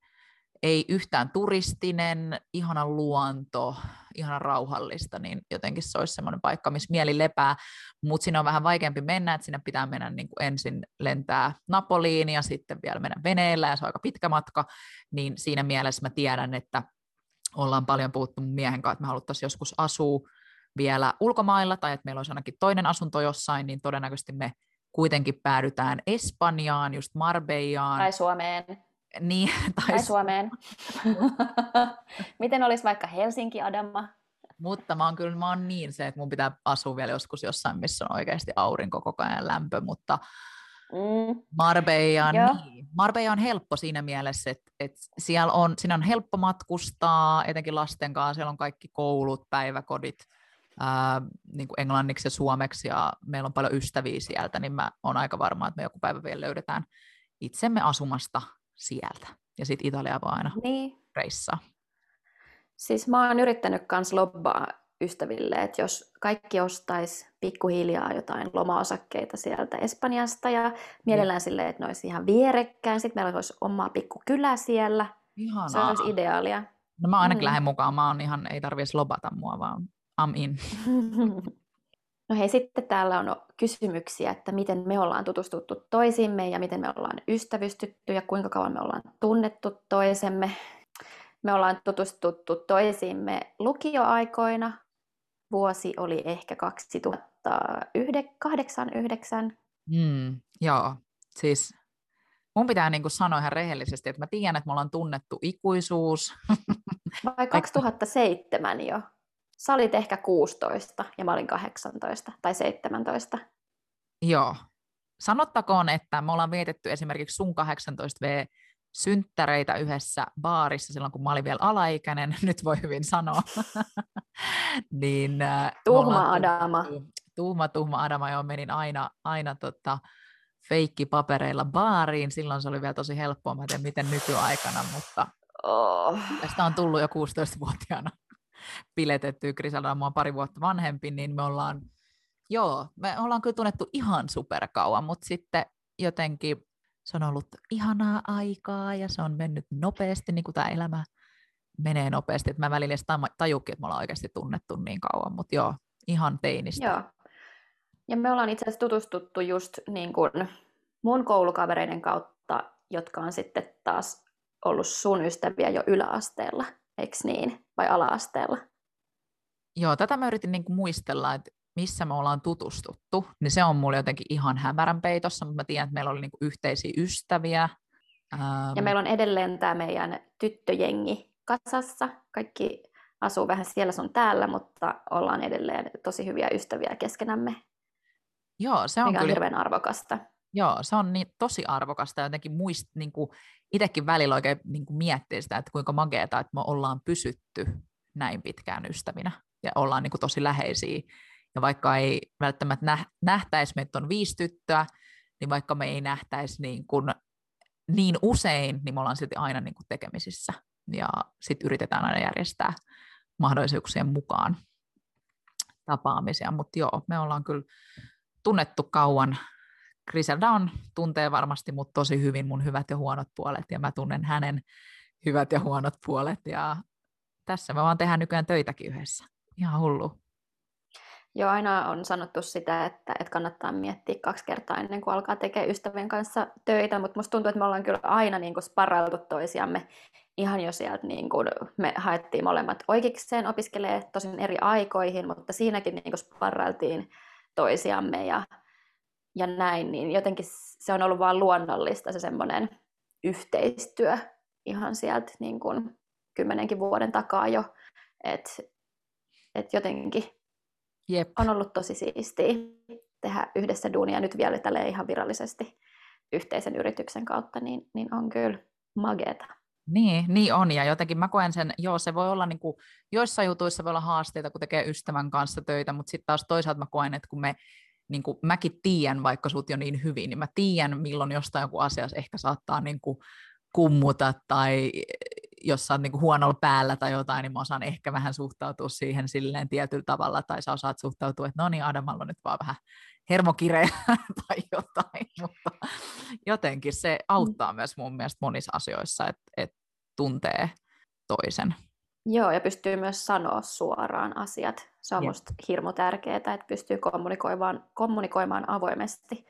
[SPEAKER 1] ei yhtään turistinen, ihana luonto, ihana rauhallista, niin jotenkin se olisi semmoinen paikka, missä mieli lepää, mutta siinä on vähän vaikeampi mennä, että sinne pitää mennä niin kuin ensin lentää Napoliin ja sitten vielä mennä veneellä ja se on aika pitkä matka, niin siinä mielessä mä tiedän, että ollaan paljon puhuttu miehen kanssa, että me haluttaisiin joskus asua vielä ulkomailla tai että meillä olisi ainakin toinen asunto jossain, niin todennäköisesti me kuitenkin päädytään Espanjaan, just Marbejaan.
[SPEAKER 2] Tai Suomeen.
[SPEAKER 1] Niin, [laughs]
[SPEAKER 2] tai, tai Suomeen. [laughs] Miten olisi vaikka Helsinki, Adama?
[SPEAKER 1] Mutta mä oon kyllä mä oon niin se, että mun pitää asua vielä joskus jossain, missä on oikeasti aurinko koko ajan lämpö, mutta mm. Marbella, niin. Marbella on helppo siinä mielessä, että, että siellä on, siinä on helppo matkustaa, etenkin lasten kanssa, siellä on kaikki koulut, päiväkodit, ää, niin kuin englanniksi ja suomeksi, ja meillä on paljon ystäviä sieltä, niin mä oon aika varma, että me joku päivä vielä löydetään itsemme asumasta sieltä. Ja sitten Italia voi aina niin. reissaa.
[SPEAKER 2] Siis mä oon yrittänyt kans lobbaa ystäville, että jos kaikki ostaisi pikkuhiljaa jotain lomaosakkeita sieltä Espanjasta ja mielellään niin. silleen, että ne olisi ihan vierekkäin, sitten meillä olisi omaa pikkukylä siellä. Ihanaa. Se olisi ideaalia.
[SPEAKER 1] No mä ainakin mm. lähden mukaan, mä oon ihan, ei tarvitsisi lobata mua, vaan I'm in. [laughs]
[SPEAKER 2] No hei, sitten täällä on kysymyksiä, että miten me ollaan tutustuttu toisiimme ja miten me ollaan ystävystytty ja kuinka kauan me ollaan tunnettu toisemme. Me ollaan tutustuttu toisiimme lukioaikoina. Vuosi oli ehkä 2008-2009.
[SPEAKER 1] Mm, joo, siis mun pitää niin kuin sanoa ihan rehellisesti, että mä tiedän, että me ollaan tunnettu ikuisuus.
[SPEAKER 2] Vai [laughs] 2007 jo? Sä olit ehkä 16 ja mä olin 18 tai 17.
[SPEAKER 1] Joo. Sanottakoon, että me ollaan vietetty esimerkiksi sun 18V synttäreitä yhdessä baarissa silloin, kun mä olin vielä alaikäinen, [laughs] nyt voi hyvin sanoa. [laughs] niin,
[SPEAKER 2] äh, tuhma Adama.
[SPEAKER 1] Tuhma, tuhma Adama, joo, menin aina, aina tota, feikkipapereilla baariin. Silloin se oli vielä tosi helppoa, mä en tiedä miten nykyaikana, mutta oh. tästä on tullut jo 16-vuotiaana piletettyä. Griselda on mua pari vuotta vanhempi, niin me ollaan, joo, me ollaan kyllä tunnettu ihan superkauan, mutta sitten jotenkin se on ollut ihanaa aikaa ja se on mennyt nopeasti, niin kuin tämä elämä menee nopeasti, mä välillä edes tajukin, että me ollaan oikeasti tunnettu niin kauan, mutta joo, ihan teinistä.
[SPEAKER 2] Joo. Ja me ollaan itse asiassa tutustuttu just niin kuin mun koulukavereiden kautta jotka on sitten taas ollut sun ystäviä jo yläasteella, eikö niin? Vai alaasteella?
[SPEAKER 1] Joo, tätä mä yritin niinku muistella, että missä me ollaan tutustuttu, niin se on mulle jotenkin ihan hämärän peitossa, mutta mä tiedän, että meillä oli niinku yhteisiä ystäviä.
[SPEAKER 2] Ähm... Ja meillä on edelleen tämä meidän tyttöjengi kasassa. Kaikki asuu vähän siellä sun täällä, mutta ollaan edelleen tosi hyviä ystäviä keskenämme.
[SPEAKER 1] Joo, se on
[SPEAKER 2] mikä
[SPEAKER 1] kyllä...
[SPEAKER 2] on hirveän arvokasta.
[SPEAKER 1] Joo, se on niin, tosi arvokasta. Jotenkin muist, niin kuin, itsekin välillä oikein niin kuin miettii sitä, että kuinka mageeta, että me ollaan pysytty näin pitkään ystävinä ja ollaan niin kuin, tosi läheisiä. Ja vaikka ei välttämättä nähtäisi, meitä on viisi tyttöä, niin vaikka me ei nähtäisi niin, kuin, niin usein, niin me ollaan silti aina niin kuin, tekemisissä. Ja sitten yritetään aina järjestää mahdollisuuksien mukaan tapaamisia. Mutta joo, me ollaan kyllä tunnettu kauan Griselda on, tuntee varmasti mut tosi hyvin mun hyvät ja huonot puolet, ja mä tunnen hänen hyvät ja huonot puolet, ja tässä me vaan tehdään nykyään töitäkin yhdessä. Ihan hullu.
[SPEAKER 2] Joo, aina on sanottu sitä, että, että kannattaa miettiä kaksi kertaa ennen kuin alkaa tekemään ystävien kanssa töitä, mutta musta tuntuu, että me ollaan kyllä aina niin kuin sparrailtu toisiamme ihan jo sieltä, niin kuin me haettiin molemmat oikeikseen opiskelee tosin eri aikoihin, mutta siinäkin niin kuin sparrailtiin toisiamme ja ja näin, niin jotenkin se on ollut vaan luonnollista se semmoinen yhteistyö ihan sieltä niin kuin kymmenenkin vuoden takaa jo, että et jotenkin
[SPEAKER 1] Jep.
[SPEAKER 2] on ollut tosi siistiä tehdä yhdessä duunia nyt vielä tälle ihan virallisesti yhteisen yrityksen kautta, niin, niin on kyllä mageeta.
[SPEAKER 1] Niin, niin on, ja jotenkin mä koen sen, joo, se voi olla, niin kuin, joissain jutuissa voi olla haasteita, kun tekee ystävän kanssa töitä, mutta sitten taas toisaalta mä koen, että kun me niin kuin mäkin tiedän, vaikka sut jo niin hyvin, niin mä tiedän, milloin jostain joku asia ehkä saattaa niin kuin kummuta tai jos sä oot niin kuin huonolla päällä tai jotain, niin mä osaan ehkä vähän suhtautua siihen silleen tietyllä tavalla, tai sä osaat suhtautua, että no niin, Adamalla on nyt vaan vähän hermokireä [laughs] tai jotain, mutta jotenkin se auttaa mm. myös mun mielestä monissa asioissa, että, että tuntee toisen.
[SPEAKER 2] Joo, ja pystyy myös sanoa suoraan asiat. Se on minusta hirmu tärkeää, että pystyy kommunikoimaan, kommunikoimaan avoimesti.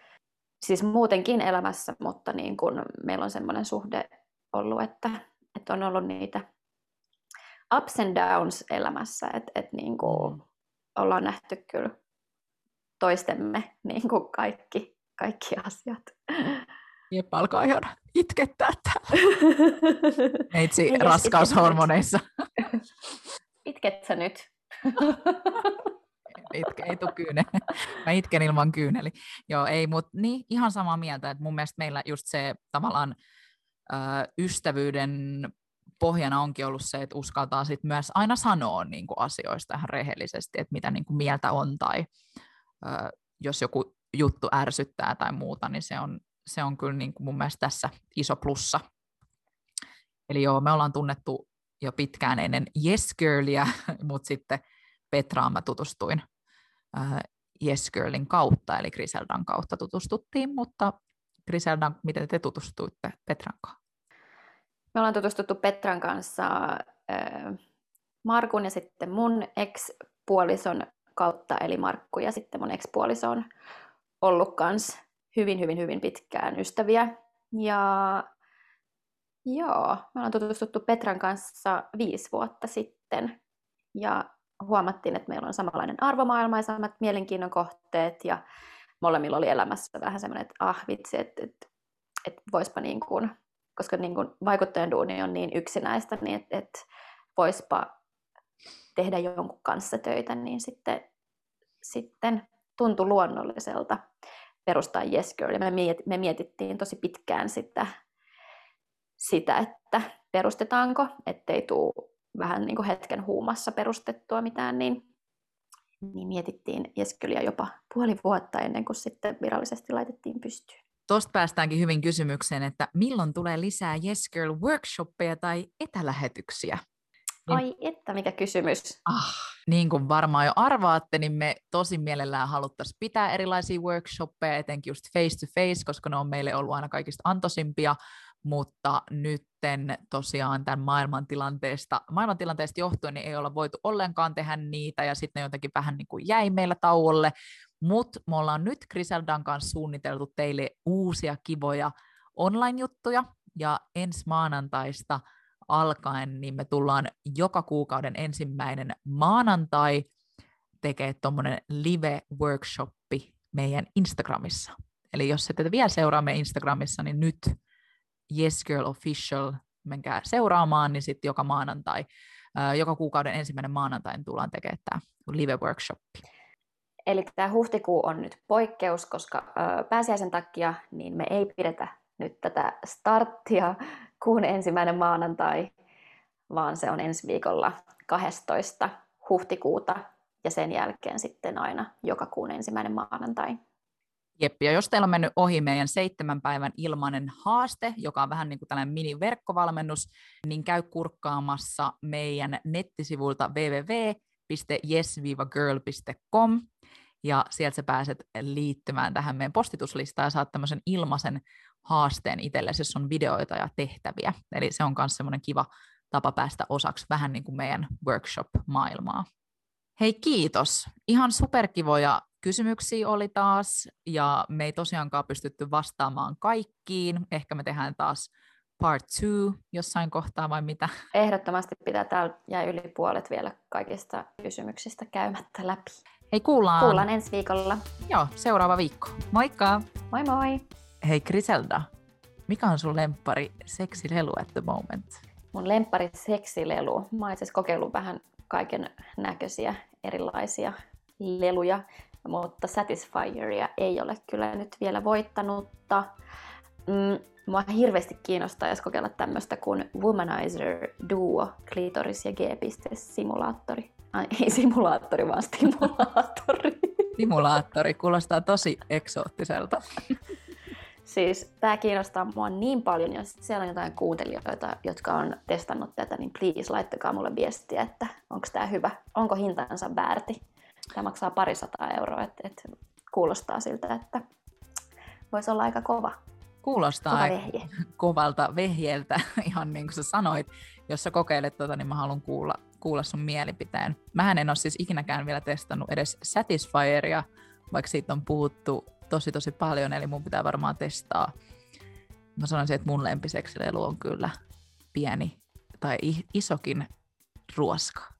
[SPEAKER 2] Siis muutenkin elämässä, mutta niin kun meillä on sellainen suhde ollut, että, että on ollut niitä ups and downs elämässä, että, että niin kuin ollaan nähty kyllä toistemme niin kuin kaikki, kaikki asiat.
[SPEAKER 1] Jep, alkaa ihan itkettää täällä. [laughs] Meitsi raskaushormoneissa. [laughs]
[SPEAKER 2] Itket sä nyt? [laughs]
[SPEAKER 1] Itke, ei tule kyyne. Mä itken ilman kyyneli. Joo, ei, mutta niin, ihan samaa mieltä, että mun mielestä meillä just se tavallaan ö, ystävyyden pohjana onkin ollut se, että uskaltaa sit myös aina sanoa niin kuin asioista ihan rehellisesti, että mitä niin kuin mieltä on tai ö, jos joku juttu ärsyttää tai muuta, niin se on, se on kyllä niin kuin mun mielestä tässä iso plussa. Eli joo, me ollaan tunnettu jo pitkään ennen Yes Girlia, [laughs] mutta sitten Petraan mä tutustuin äh, Yes Girlin kautta, eli Griseldan kautta tutustuttiin, mutta Griseldan, miten te tutustuitte Petran kanssa?
[SPEAKER 2] Me ollaan tutustuttu Petran kanssa äh, Markun ja sitten mun ex-puolison kautta, eli Markku ja sitten mun ex-puoliso on ollut kans hyvin, hyvin, hyvin pitkään ystäviä. Ja joo, me ollaan tutustuttu Petran kanssa viisi vuotta sitten. Ja huomattiin, että meillä on samanlainen arvomaailma ja samat mielenkiinnon kohteet. Ja molemmilla oli elämässä vähän semmoinen, että ah vitsi, että, että, että voispa niin kuin, koska niin kuin vaikuttajan duuni on niin yksinäistä, niin että, että voispa tehdä jonkun kanssa töitä, niin sitten, sitten tuntui luonnolliselta perustaa Yes Girl. Ja me, miet, me mietittiin tosi pitkään sitä, sitä, että perustetaanko, ettei tule vähän niin kuin hetken huumassa perustettua mitään, niin, niin mietittiin Yes Girlia jopa puoli vuotta ennen kuin sitten virallisesti laitettiin pystyyn.
[SPEAKER 1] Tuosta päästäänkin hyvin kysymykseen, että milloin tulee lisää Yes Girl workshoppeja tai etälähetyksiä?
[SPEAKER 2] Niin, Ai että, mikä kysymys.
[SPEAKER 1] Ah, niin kuin varmaan jo arvaatte, niin me tosi mielellään haluttaisiin pitää erilaisia workshoppeja, etenkin just face to face, koska ne on meille ollut aina kaikista antosimpia, mutta nytten tosiaan tämän maailmantilanteesta, maailmantilanteesta johtuen niin ei olla voitu ollenkaan tehdä niitä, ja sitten ne jotenkin vähän niin kuin jäi meillä tauolle, mutta me ollaan nyt Griseldan kanssa suunniteltu teille uusia kivoja online-juttuja, ja ensi maanantaista alkaen niin me tullaan joka kuukauden ensimmäinen maanantai tekee tuommoinen live-workshoppi meidän Instagramissa. Eli jos ette vielä seuraa meidän Instagramissa, niin nyt Yes Girl Official, menkää seuraamaan, niin sitten joka maanantai, joka kuukauden ensimmäinen maanantai tullaan tekemään tämä live-workshoppi.
[SPEAKER 2] Eli tämä huhtikuu on nyt poikkeus, koska pääsiäisen takia niin me ei pidetä nyt tätä starttia kuun ensimmäinen maanantai, vaan se on ensi viikolla 12. huhtikuuta ja sen jälkeen sitten aina joka kuun ensimmäinen maanantai.
[SPEAKER 1] Jep, ja jos teillä on mennyt ohi meidän seitsemän päivän ilmainen haaste, joka on vähän niin kuin tällainen mini-verkkovalmennus, niin käy kurkkaamassa meidän nettisivulta www.yes-girl.com ja sieltä sä pääset liittymään tähän meidän postituslistaan ja saat tämmöisen ilmaisen haasteen itsellesi, jos on videoita ja tehtäviä. Eli se on myös semmoinen kiva tapa päästä osaksi vähän niin kuin meidän workshop-maailmaa. Hei kiitos. Ihan superkivoja kysymyksiä oli taas, ja me ei tosiaankaan pystytty vastaamaan kaikkiin. Ehkä me tehdään taas part two jossain kohtaa vai mitä?
[SPEAKER 2] Ehdottomasti pitää. Täällä jäi yli puolet vielä kaikista kysymyksistä käymättä läpi.
[SPEAKER 1] Hei, kuullaan.
[SPEAKER 2] Kuullaan ensi viikolla.
[SPEAKER 1] Joo, seuraava viikko. Moikka!
[SPEAKER 2] Moi moi!
[SPEAKER 1] Hei Griselda, mikä on sun lempari seksilelu at the moment?
[SPEAKER 2] Mun lempari seksilelu. Mä oon itse kokeillut vähän kaiken näköisiä erilaisia leluja, mutta Satisfyeria ei ole kyllä nyt vielä voittanutta. Mm, mua hirveästi kiinnostaa, jos kokeilla tämmöistä kuin Womanizer Duo Clitoris ja G-simulaattori. Ai, ei simulaattori, vaan stimulaattori.
[SPEAKER 1] Simulaattori kuulostaa tosi eksoottiselta.
[SPEAKER 2] Siis tämä kiinnostaa mua niin paljon, jos siellä on jotain kuuntelijoita, jotka on testannut tätä, niin please laittakaa mulle viestiä, että onko tämä hyvä, onko hintansa väärti. Tämä maksaa parisataa euroa, että, että kuulostaa siltä, että voisi olla aika kova.
[SPEAKER 1] Kuulostaa kova vehje. kovalta vehjeltä, [laughs] ihan niin kuin sä sanoit. Jos sä kokeilet tuota, niin mä haluan kuulla, kuulla sun mielipiteen. Mähän en ole siis ikinäkään vielä testannut edes Satisfyeria, vaikka siitä on puhuttu tosi tosi paljon, eli mun pitää varmaan testaa. Mä sanoisin, että mun lempiseksilelu on kyllä pieni tai isokin ruoska.